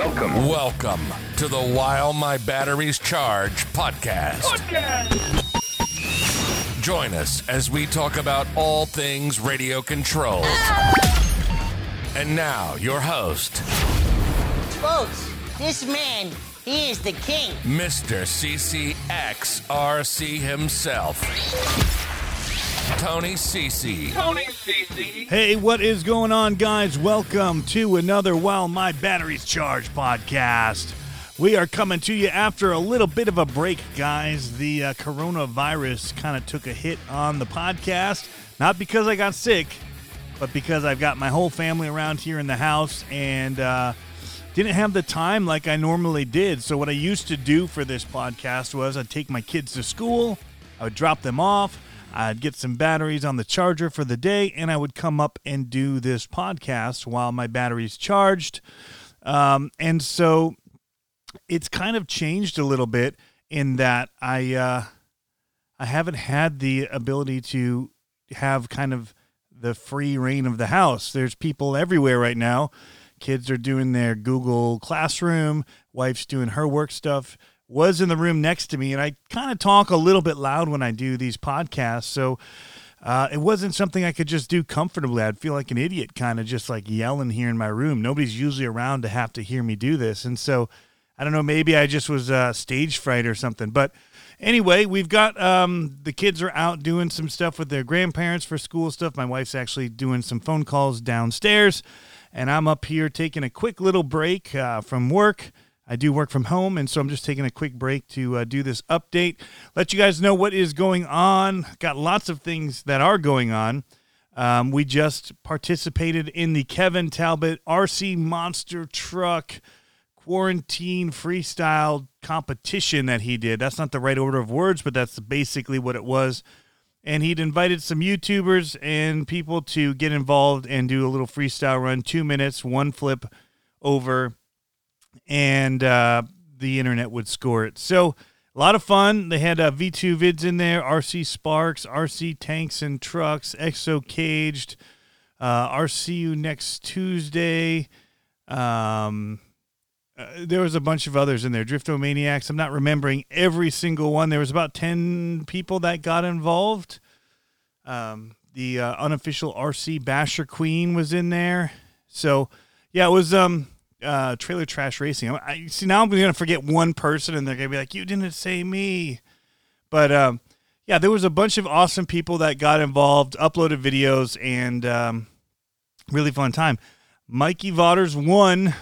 Welcome. Welcome to the While My Batteries Charge podcast. podcast. Join us as we talk about all things radio control. And now, your host, Folks, this man, he is the king. Mr. CCXRC himself, Tony CC. Hey, what is going on, guys? Welcome to another While My Batteries Charge podcast. We are coming to you after a little bit of a break, guys. The uh, coronavirus kind of took a hit on the podcast, not because I got sick, but because I've got my whole family around here in the house and uh, didn't have the time like I normally did. So, what I used to do for this podcast was I'd take my kids to school, I would drop them off. I'd get some batteries on the charger for the day, and I would come up and do this podcast while my battery's charged. Um, and so it's kind of changed a little bit in that I uh, I haven't had the ability to have kind of the free reign of the house. There's people everywhere right now. Kids are doing their Google Classroom. Wife's doing her work stuff was in the room next to me, and I kind of talk a little bit loud when I do these podcasts. So uh, it wasn't something I could just do comfortably. I'd feel like an idiot, kind of just like yelling here in my room. Nobody's usually around to have to hear me do this, and so I don't know. Maybe I just was uh, stage fright or something. But anyway, we've got um, the kids are out doing some stuff with their grandparents for school stuff. My wife's actually doing some phone calls downstairs, and I'm up here taking a quick little break uh, from work. I do work from home, and so I'm just taking a quick break to uh, do this update, let you guys know what is going on. Got lots of things that are going on. Um, we just participated in the Kevin Talbot RC Monster Truck quarantine freestyle competition that he did. That's not the right order of words, but that's basically what it was. And he'd invited some YouTubers and people to get involved and do a little freestyle run, two minutes, one flip over and uh, the internet would score it. So a lot of fun. They had uh, V2 vids in there, RC Sparks, RC Tanks and Trucks, Exo Caged, uh, RCU next Tuesday. Um, uh, there was a bunch of others in there. Driftomaniacs. I'm not remembering every single one. There was about 10 people that got involved. Um, the uh, unofficial RC Basher Queen was in there. So, yeah, it was um uh, trailer trash racing. I, I see now I'm to forget one person, and they're to be like, "You didn't say me." But um, yeah, there was a bunch of awesome people that got involved, uploaded videos, and um, really fun time. Mikey Vaughters won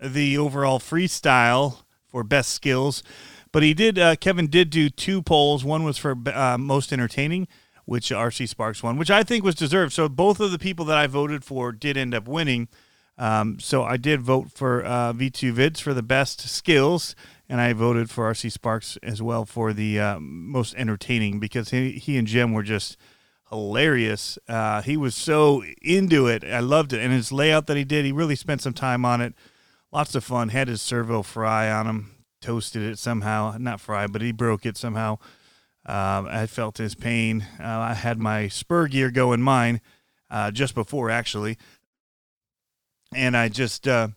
the overall freestyle for best skills, but he did. Uh, Kevin did do two polls. One was for uh, most entertaining, which RC Sparks won, which I think was deserved. So both of the people that I voted for did end up winning. Um, so I did vote for uh, V2 Vids for the best skills, and I voted for RC Sparks as well for the uh, most entertaining because he, he and Jim were just hilarious. Uh, he was so into it. I loved it. And his layout that he did, he really spent some time on it. Lots of fun. Had his servo fry on him, toasted it somehow. Not fry, but he broke it somehow. Um, I felt his pain. Uh, I had my spur gear go in mine uh, just before, actually and I just uh,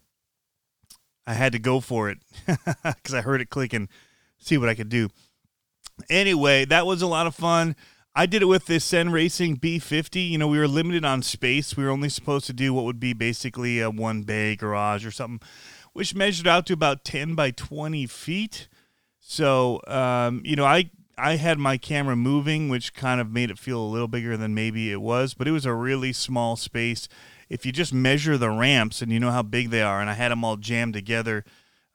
I had to go for it because I heard it click and see what I could do. Anyway, that was a lot of fun. I did it with this CEN Racing B50. You know, we were limited on space. We were only supposed to do what would be basically a one bay garage or something, which measured out to about 10 by 20 feet. So, um, you know, I I had my camera moving, which kind of made it feel a little bigger than maybe it was, but it was a really small space if you just measure the ramps and you know how big they are, and I had them all jammed together.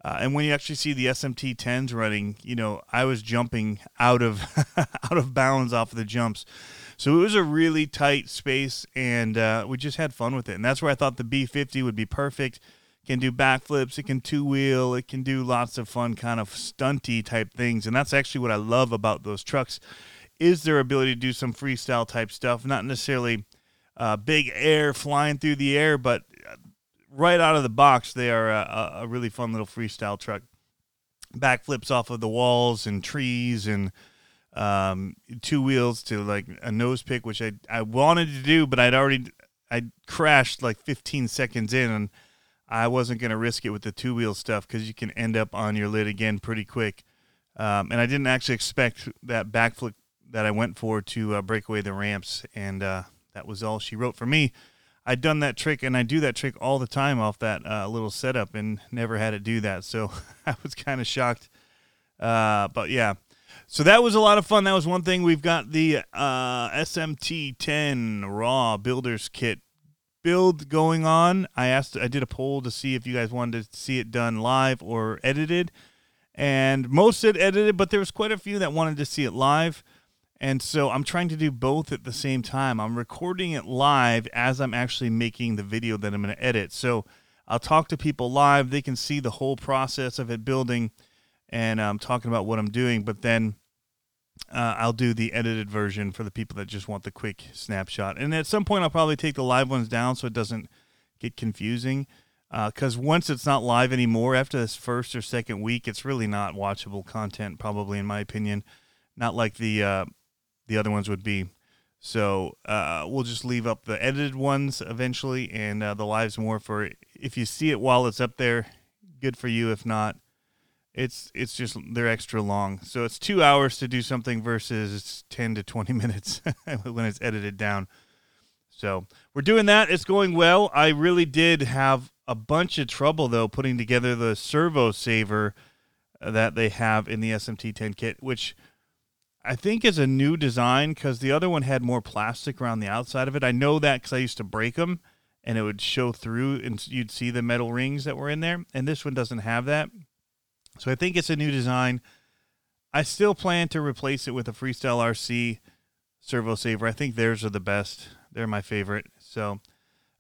Uh, and when you actually see the SMT 10s running, you know, I was jumping out of out of bounds off of the jumps. So it was a really tight space, and uh, we just had fun with it. And that's where I thought the B50 would be perfect. It can do backflips, it can two wheel, it can do lots of fun kind of stunty type things. And that's actually what I love about those trucks is their ability to do some freestyle type stuff, not necessarily uh, big air flying through the air, but right out of the box, they are a, a really fun little freestyle truck. Backflips off of the walls and trees and um, two wheels to like a nose pick, which I, I wanted to do, but I'd already I crashed like 15 seconds in, and I wasn't going to risk it with the two wheel stuff because you can end up on your lid again pretty quick. Um, and I didn't actually expect that backflip that I went for to uh, break away the ramps, and uh, that was all she wrote for me. I'd done that trick, and I do that trick all the time off that uh, little setup, and never had it do that. So I was kind of shocked. Uh, but yeah, so that was a lot of fun. That was one thing. We've got the uh, SMT 10 Raw Builders Kit build going on. I asked, I did a poll to see if you guys wanted to see it done live or edited, and most said edited, but there was quite a few that wanted to see it live. And so I'm trying to do both at the same time. I'm recording it live as I'm actually making the video that I'm going to edit. So I'll talk to people live. They can see the whole process of it building and I'm um, talking about what I'm doing. But then uh, I'll do the edited version for the people that just want the quick snapshot. And at some point, I'll probably take the live ones down so it doesn't get confusing. Because uh, once it's not live anymore, after this first or second week, it's really not watchable content, probably in my opinion. Not like the uh, the other ones would be. So uh, we'll just leave up the edited ones eventually, and uh, the lives more for if you see it while it's up there, good for you. If not, it's it's just they're extra long. So it's two hours to do something versus ten to twenty minutes when it's edited down. So we're doing that. It's going well. I really did have a bunch of trouble though putting together the servo saver that they have in the SMT10 kit, which I think is a new design because the other one had more plastic around the outside of it. I know that because I used to break them and it would show through and you'd see the metal rings that were in there. And this one doesn't have that. So I think it's a new design. I still plan to replace it with a Freestyle RC servo saver. I think theirs are the best. They're my favorite. So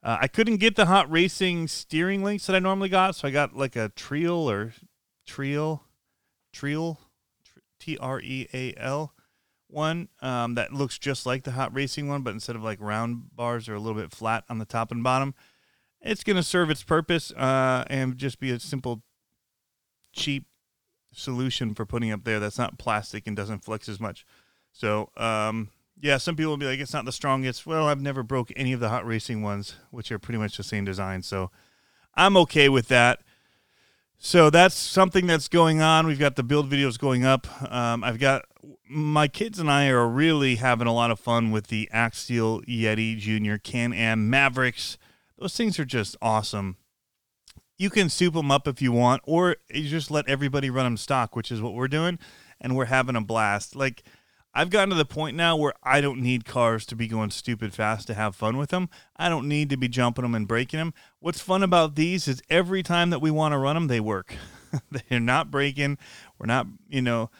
uh, I couldn't get the hot racing steering links that I normally got, so I got like a Treal or Treal, Treal, T R E A L one um, that looks just like the hot racing one, but instead of like round bars, they're a little bit flat on the top and bottom. It's going to serve its purpose uh, and just be a simple cheap solution for putting up there that's not plastic and doesn't flex as much. So, um, yeah, some people will be like, it's not the strongest. Well, I've never broke any of the hot racing ones, which are pretty much the same design. So I'm okay with that. So that's something that's going on. We've got the build videos going up. Um, I've got my kids and I are really having a lot of fun with the Axial Yeti Junior Can Am Mavericks. Those things are just awesome you can soup them up if you want, or you just let everybody run them stock, which is what we're doing, and we're having a blast. Like I've gotten to the point now where I don't need cars to be going stupid fast to have fun with them. I don't need to be jumping them and breaking them. What's fun about these is every time that we want to run them, they work. They're not breaking. We're not, you know,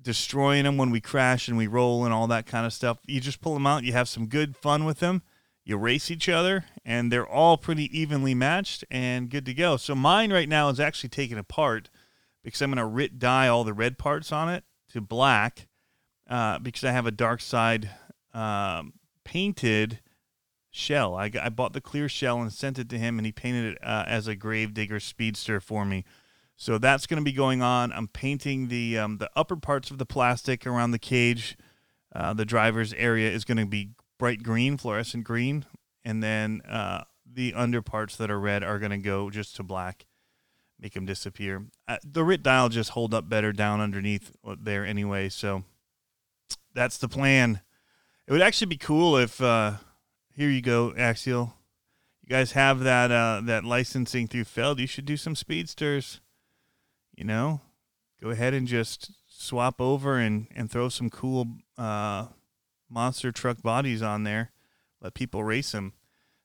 destroying them when we crash and we roll and all that kind of stuff. You just pull them out. You have some good fun with them you race each other, and they're all pretty evenly matched and good to go. So mine right now is actually taken apart because I'm going to RIT dye all the red parts on it to black uh, because I have a dark side um, painted shell. I, I bought the clear shell and sent it to him, and he painted it uh, as a Gravedigger Speedster for me. So that's going to be going on. I'm painting the um, the upper parts of the plastic around the cage. Uh, the driver's area is going to be bright green, fluorescent green, and then uh, the under parts that are red are going to go just to black, make them disappear. Uh, the RIT dial just hold up better down underneath there anyway, so that's the plan. It would actually be cool if uh, here you go, Axial. You guys have that uh, that licensing through Feld. You should do some speedsters. You know, go ahead and just swap over and and throw some cool uh, monster truck bodies on there. Let people race them.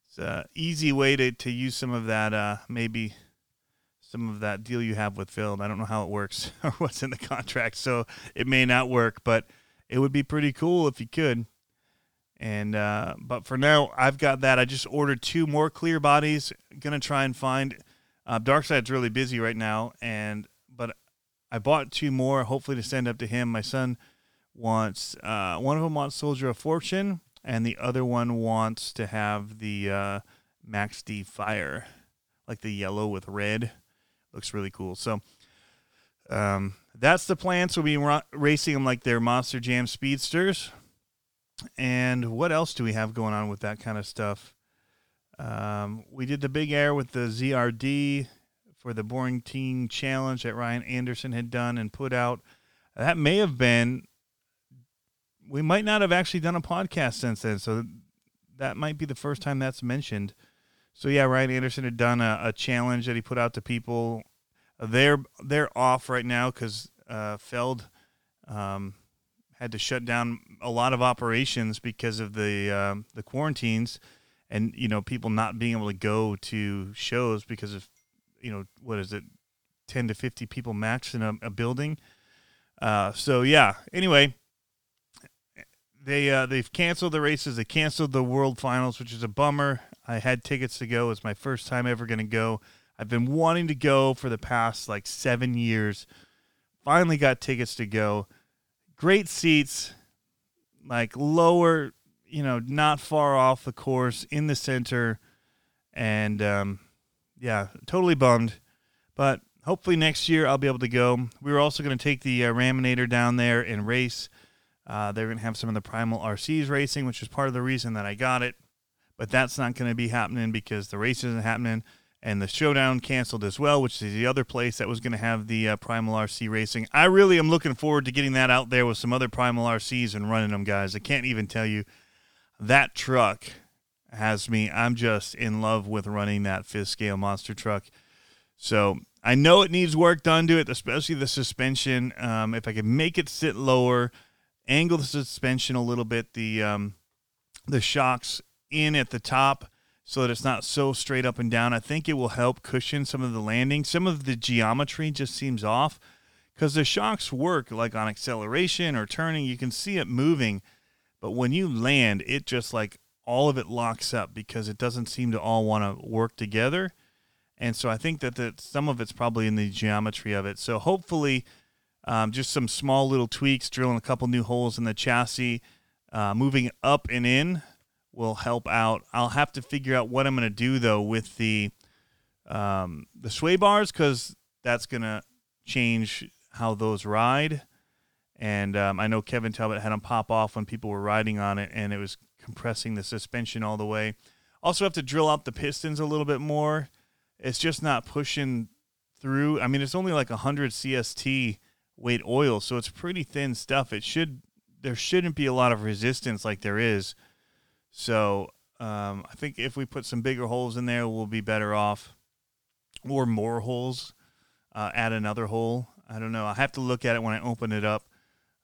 It's an easy way to, to use some of that, uh, maybe some of that deal you have with Feld. I don't know how it works or what's in the contract, so it may not work, but it would be pretty cool if you could. And uh, but for now, I've got that. I just ordered two more clear bodies. Gonna try and find. Uh, Darkside's really busy right now, and but I bought two more, hopefully to send up to him. My son wants uh, one of them wants Soldier of Fortune, and the other one wants to have the uh, Max D Fire, like the yellow with red. Looks really cool. So um, that's the plan. So we'll be ra- racing them like they're Monster Jam speedsters. And what else do we have going on with that kind of stuff? Um, we did the big air with the ZRD for the Boring Teen Challenge that Ryan Anderson had done and put out. That may have been. We might not have actually done a podcast since then, so that might be the first time that's mentioned. So yeah, Ryan Anderson had done a, a challenge that he put out to people. They're they're off right now because uh, Feld um, had to shut down a lot of operations because of the uh, the quarantines, and you know people not being able to go to shows because of you know what is it, ten to fifty people max in a, a building. Uh, so yeah. Anyway, they uh, they've canceled the races. They canceled the World Finals, which is a bummer. I had tickets to go. It's my first time ever going to go. I've been wanting to go for the past like seven years. Finally got tickets to go. Great seats, like lower, you know, not far off the course in the center, and um, yeah, totally bummed. But hopefully next year I'll be able to go. We were also going to take the uh, Raminator down there and race. Uh, they're going to have some of the Primal RCs racing, which is part of the reason that I got it. But that's not going to be happening because the race isn't happening. And the showdown canceled as well, which is the other place that was going to have the uh, Primal RC racing. I really am looking forward to getting that out there with some other Primal RCs and running them, guys. I can't even tell you that truck has me. I'm just in love with running that fifth scale monster truck. So I know it needs work done to it, especially the suspension. Um, if I could make it sit lower, angle the suspension a little bit, the um, the shocks in at the top so that it's not so straight up and down. I think it will help cushion some of the landing. Some of the geometry just seems off because the shocks work like on acceleration or turning. You can see it moving, but when you land, it just like all of it locks up because it doesn't seem to all want to work together. And so I think that the, some of it's probably in the geometry of it. So hopefully um, just some small little tweaks, drilling a couple new holes in the chassis, uh, moving up and in will help out. I'll have to figure out what I'm going to do though with the um, the sway bars because that's going to change how those ride. And um, I know Kevin Talbot had them pop off when people were riding on it, and it was compressing the suspension all the way. Also, have to drill out the pistons a little bit more. It's just not pushing through. I mean, it's only like 100 CST weight oil, so it's pretty thin stuff. It should there shouldn't be a lot of resistance like there is. So um, I think if we put some bigger holes in there, we'll be better off. Or more holes, uh, add another hole. I don't know. I have to look at it when I open it up.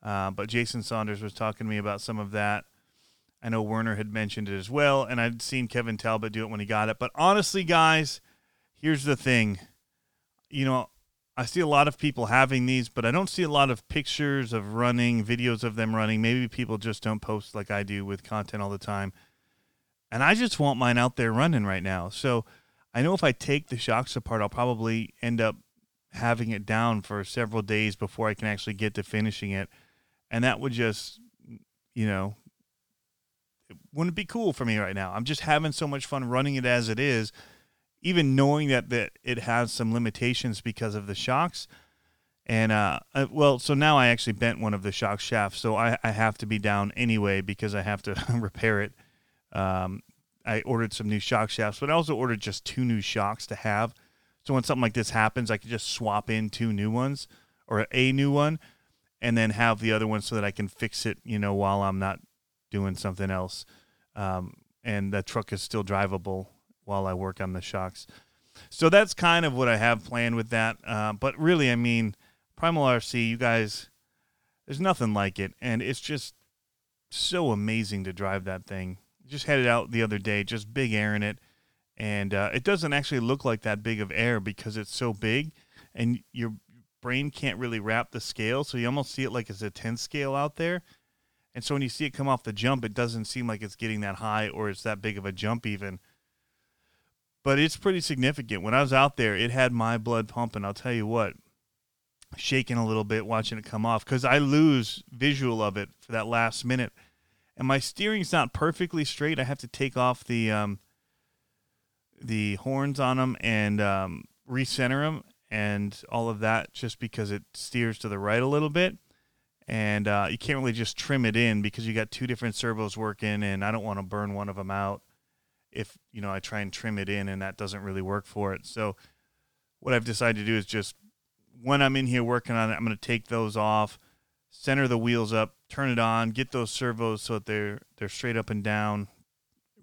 Uh, but Jason Saunders was talking to me about some of that. I know Werner had mentioned it as well, and I'd seen Kevin Talbot do it when he got it. But honestly, guys, here's the thing. You know, I see a lot of people having these, but I don't see a lot of pictures of running, videos of them running. Maybe people just don't post like I do with content all the time. And I just want mine out there running right now. So I know if I take the shocks apart, I'll probably end up having it down for several days before I can actually get to finishing it. And that would just, you know, it wouldn't be cool for me right now. I'm just having so much fun running it as it is even knowing that that it has some limitations because of the shocks. And uh, uh, well, so now I actually bent one of the shock shafts, so I, I have to be down anyway because I have to repair it. Um, I ordered some new shock shafts, but I also ordered just two new shocks to have. So when something like this happens, I can just swap in two new ones or a new one, and then have the other one so that I can fix it, you know, while I'm not doing something else. Um, and the truck is still drivable while I work on the shocks. So that's kind of what I have planned with that. Uh, but really, I mean, Primal RC, you guys, there's nothing like it, and it's just so amazing to drive that thing. Just headed out the other day, just big air in it, and uh, it doesn't actually look like that big of air because it's so big, and your brain can't really wrap the scale, so you almost see it like it's a 10 scale out there. And so when you see it come off the jump, it doesn't seem like it's getting that high or it's that big of a jump even but it's pretty significant. When I was out there, it had my blood pumping. I'll tell you what, shaking a little bit watching it come off because I lose visual of it for that last minute, and my steering's not perfectly straight. I have to take off the um, the horns on them and um, recenter them and all of that just because it steers to the right a little bit. And uh, you can't really just trim it in because you got two different servos working, and I don't want to burn one of them out if you know I try and trim it in and that doesn't really work for it. So what I've decided to do is just when I'm in here working on it, I'm going to take those off, center the wheels up, turn it on, get those servos so that they're they're straight up and down,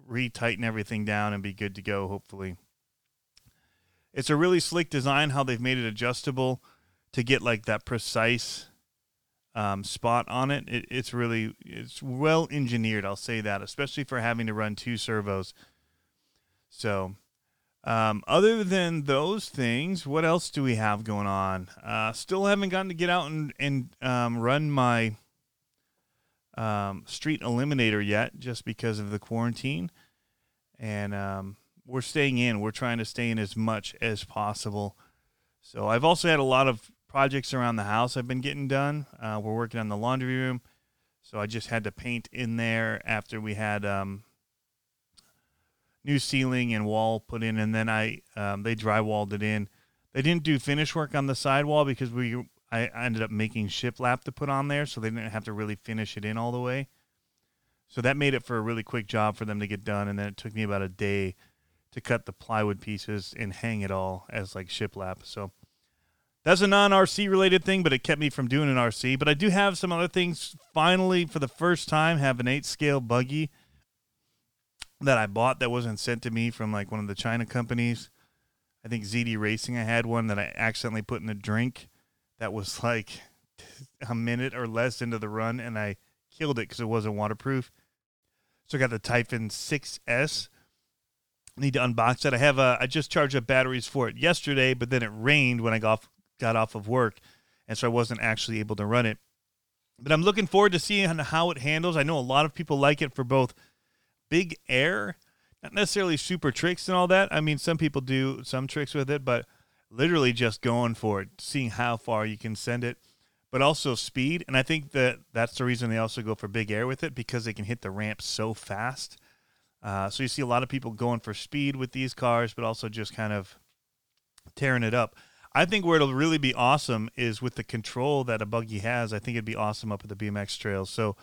retighten everything down, and be good to go. Hopefully, it's a really slick design how they've made it adjustable to get like that precise um, spot on it. it. It's really it's well engineered. I'll say that, especially for having to run two servos. So um, other than those things, what else do we have going on? Uh, still haven't gotten to get out and, and um, run my um, street eliminator yet, just because of the quarantine. And um, we're staying in. We're trying to stay in as much as possible. So I've also had a lot of projects around the house I've been getting done. Uh, we're working on the laundry room. So I just had to paint in there after we had um, new ceiling and wall put in, and then I um, they drywalled it in. They didn't do finish work on the sidewall because we I ended up making shiplap to put on there, so they didn't have to really finish it in all the way. So that made it for a really quick job for them to get done, and then it took me about a day to cut the plywood pieces and hang it all as like shiplap. So that's a non RC related thing, but it kept me from doing an RC. But I do have some other things. Finally, for the first time, have an eight scale buggy that I bought that wasn't sent to me from like one of the China companies. I think ZD Racing, I had one that I accidentally put in a drink that was like a minute or less into the run, and I killed it because it wasn't waterproof. So I got the Typhon 6S. Need to unbox it. I have a. I just charged up batteries for it yesterday, but then it rained when I got off, got off of work, and so I wasn't actually able to run it. But I'm looking forward to seeing how it handles. I know a lot of people like it for both big air, not necessarily super tricks and all that. I mean, some people do some tricks with it, but literally just going for it, seeing how far you can send it, but also speed. And I think that that's the reason they also go for big air with it because they can hit the ramp so fast. Uh, so you see a lot of people going for speed with these cars, but also just kind of tearing it up. I think where it'll really be awesome is with the control that a buggy has. I think it'd be awesome up at the BMX trails. So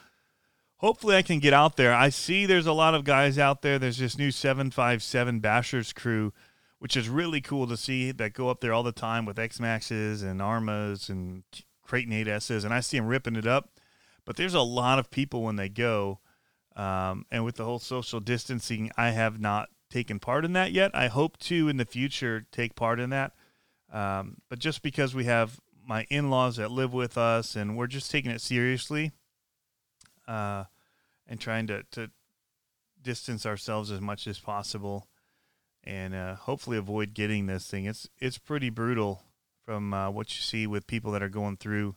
hopefully I can get out there. I see there's a lot of guys out there. There's this new 757 Bashers crew, which is really cool to see that go up there all the time with X-Maxxes and Arrmas and Kraton 8Ss. And I see them ripping it up. But there's a lot of people when they go. Um, and with the whole social distancing, I have not taken part in that yet. I hope to in the future take part in that. Um, but just because we have my in laws that live with us and we're just taking it seriously, uh, and trying to, to distance ourselves as much as possible and uh, hopefully avoid getting this thing. It's it's pretty brutal from uh, what you see with people that are going through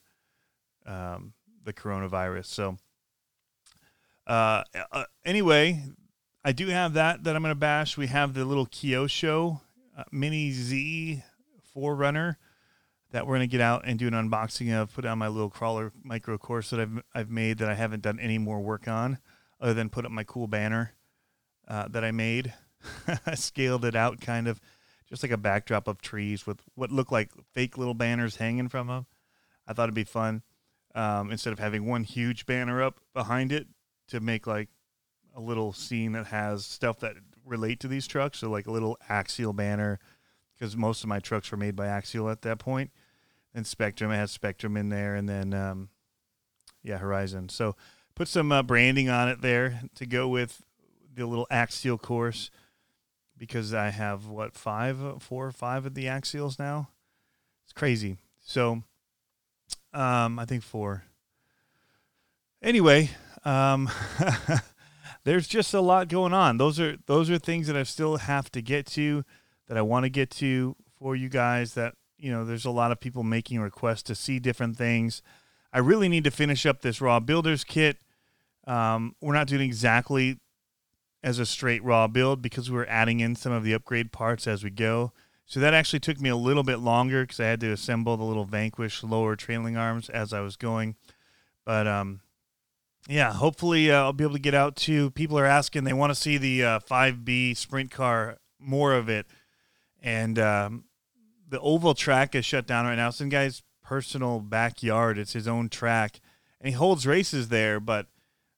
um, the coronavirus. So uh, uh anyway, I do have that that I'm going to bash. We have the little Kyosho uh, Mini Z 4Runner that we're going to get out and do an unboxing of, put on my little crawler micro course that I've, I've made that I haven't done any more work on other than put up my cool banner uh, that I made. I scaled it out kind of just like a backdrop of trees with what looked like fake little banners hanging from them. I thought it'd be fun um, instead of having one huge banner up behind it to make like a little scene that has stuff that relate to these trucks. So like a little axial banner because most of my trucks were made by Axial at that point and Spektrum. It has Spektrum in there, and then um, yeah, Horizon. So put some uh, branding on it there to go with the little Axial course because I have what five, four or five of the Axials now. It's crazy. So um, I think four. Anyway, um, there's just a lot going on. Those are those are things that I still have to get to, that I want to get to for you guys. That you know, there's a lot of people making requests to see different things. I really need to finish up this raw builders kit. Um, we're not doing exactly as a straight raw build because we are adding in some of the upgrade parts as we go. So that actually took me a little bit longer because I had to assemble the little Vanquish lower trailing arms as I was going. But um, yeah, hopefully uh, I'll be able to get out to people are asking they want to see the uh, 5B sprint car more of it, and um, the oval track is shut down right now. Some guy's personal backyard. It's his own track, and he holds races there. But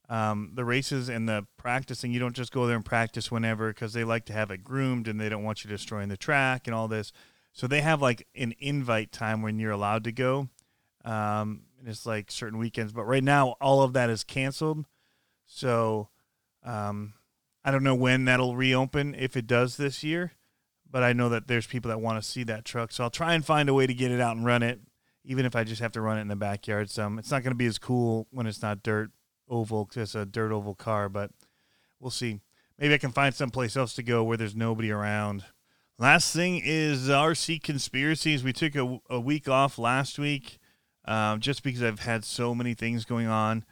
um, the races and the practicing, you don't just go there and practice whenever because they like to have it groomed and they don't want you destroying the track and all this. So they have like an invite time when you're allowed to go. Um, and it's like certain weekends, but right now all of that is canceled. So um, I don't know when that'll reopen if it does this year, but I know that there's people that want to see that truck. So I'll try and find a way to get it out and run it, even if I just have to run it in the backyard. Some it's not going to be as cool when it's not dirt oval, just a dirt oval car, but we'll see. Maybe I can find someplace else to go where there's nobody around. Last thing is RC conspiracies. We took a, a week off last week um, just because I've had so many things going on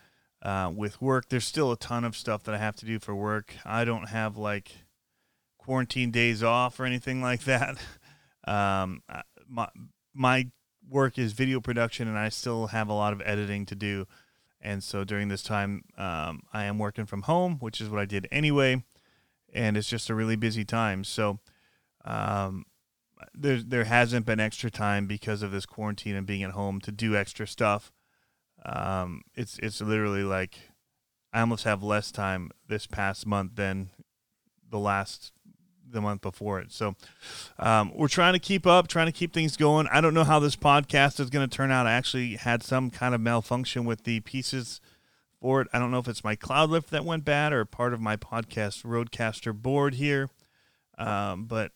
uh, with work. There's still a ton of stuff that I have to do for work. I don't have like quarantine days off or anything like that. Um, my my work is video production, and I still have a lot of editing to do. And so during this time, um, I am working from home, which is what I did anyway, and it's just a really busy time. So um, there there hasn't been extra time because of this quarantine and being at home to do extra stuff. Um, it's it's literally like I almost have less time this past month than the last the month before it. So um, we're trying to keep up, trying to keep things going. I don't know how this podcast is going to turn out. I actually had some kind of malfunction with the pieces for it. I don't know if it's my cloud lift that went bad or part of my podcast RodeCaster board here, um, but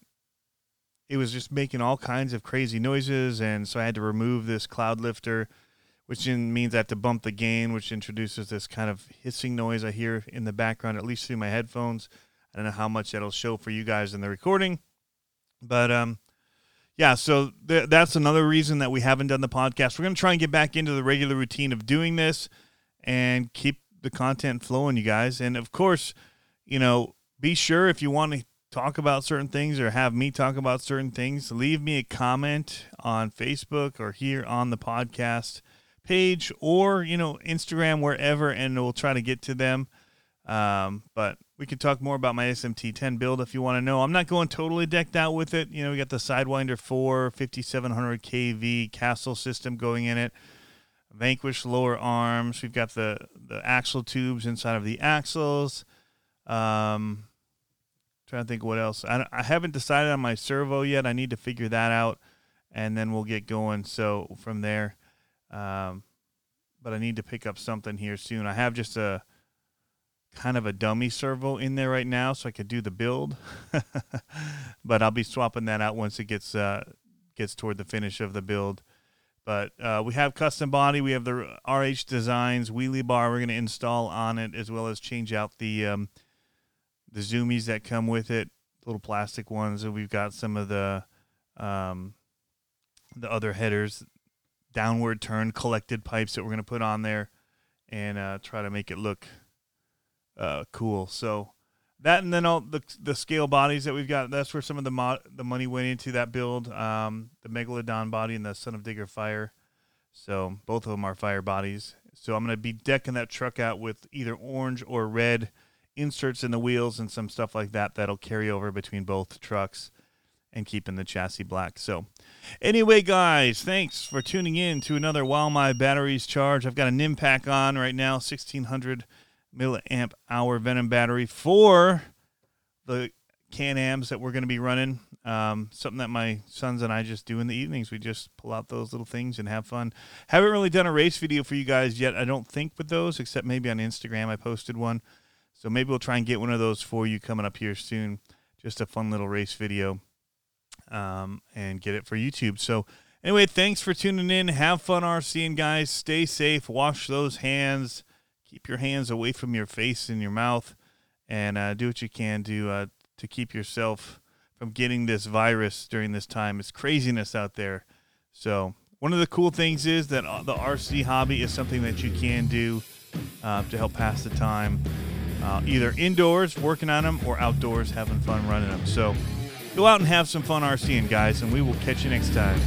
it was just making all kinds of crazy noises, and so I had to remove this Cloudlifter which means I have to bump the gain, which introduces this kind of hissing noise I hear in the background, at least through my headphones. I don't know how much that'll show for you guys in the recording, but um, yeah. So th- that's another reason that we haven't done the podcast. We're gonna try and get back into the regular routine of doing this and keep the content flowing, you guys. And of course, you know, be sure if you want to talk about certain things or have me talk about certain things, leave me a comment on Facebook or here on the podcast page or you know Instagram wherever, and we'll try to get to them. Um, but we can talk more about my SMT10 build if you want to know. I'm not going totally decked out with it. You know, we got the Sidewinder 4 5700 kV castle system going in it. Vanquish lower arms. We've got the the axle tubes inside of the axles. Um, trying to think what else. I, I haven't decided on my servo yet. I need to figure that out, and then we'll get going. So from there, um, but I need to pick up something here soon. I have just a kind of a dummy servo in there right now, so I could do the build. but I'll be swapping that out once it gets uh, gets toward the finish of the build. But uh, we have custom body. We have the RH Designs wheelie bar we're going to install on it, as well as change out the um, the zoomies that come with it, little plastic ones. And we've got some of the um, the other headers downward turn collected pipes that we're going to put on there and uh, try to make it look uh, cool. So that and then all the the scale bodies that we've got. That's where some of the mo- the money went into that build. Um, the Megalodon body and the Son-uva Digger Fire. So both of them are fire bodies. So I'm to be decking that truck out with either orange or red inserts in the wheels and some stuff like that that'll carry over between both trucks and keeping the chassis black. So, anyway, guys, thanks for tuning in to another While My Batteries Charge. I've got an impact on right now, 1600 milliamp hour Venom battery for the Can Ams that we're going to be running. Um, something that my sons and I just do in the evenings. We just pull out those little things and have fun. Haven't really done a race video for you guys yet, I don't think, with those, except maybe on Instagram. I posted one. So maybe we'll try and get one of those for you coming up here soon. Just a fun little race video um, and get it for YouTube. So, anyway, thanks for tuning in. Have fun RCing, guys. Stay safe. Wash those hands. Keep your hands away from your face and your mouth, and uh, do what you can to uh, to keep yourself from getting this virus during this time. It's craziness out there. So, one of the cool things is that uh, the RC hobby is something that you can do uh, to help pass the time, uh, either indoors working on them or outdoors having fun running them. So. Go out and have some fun RCing, guys, and we will catch you next time.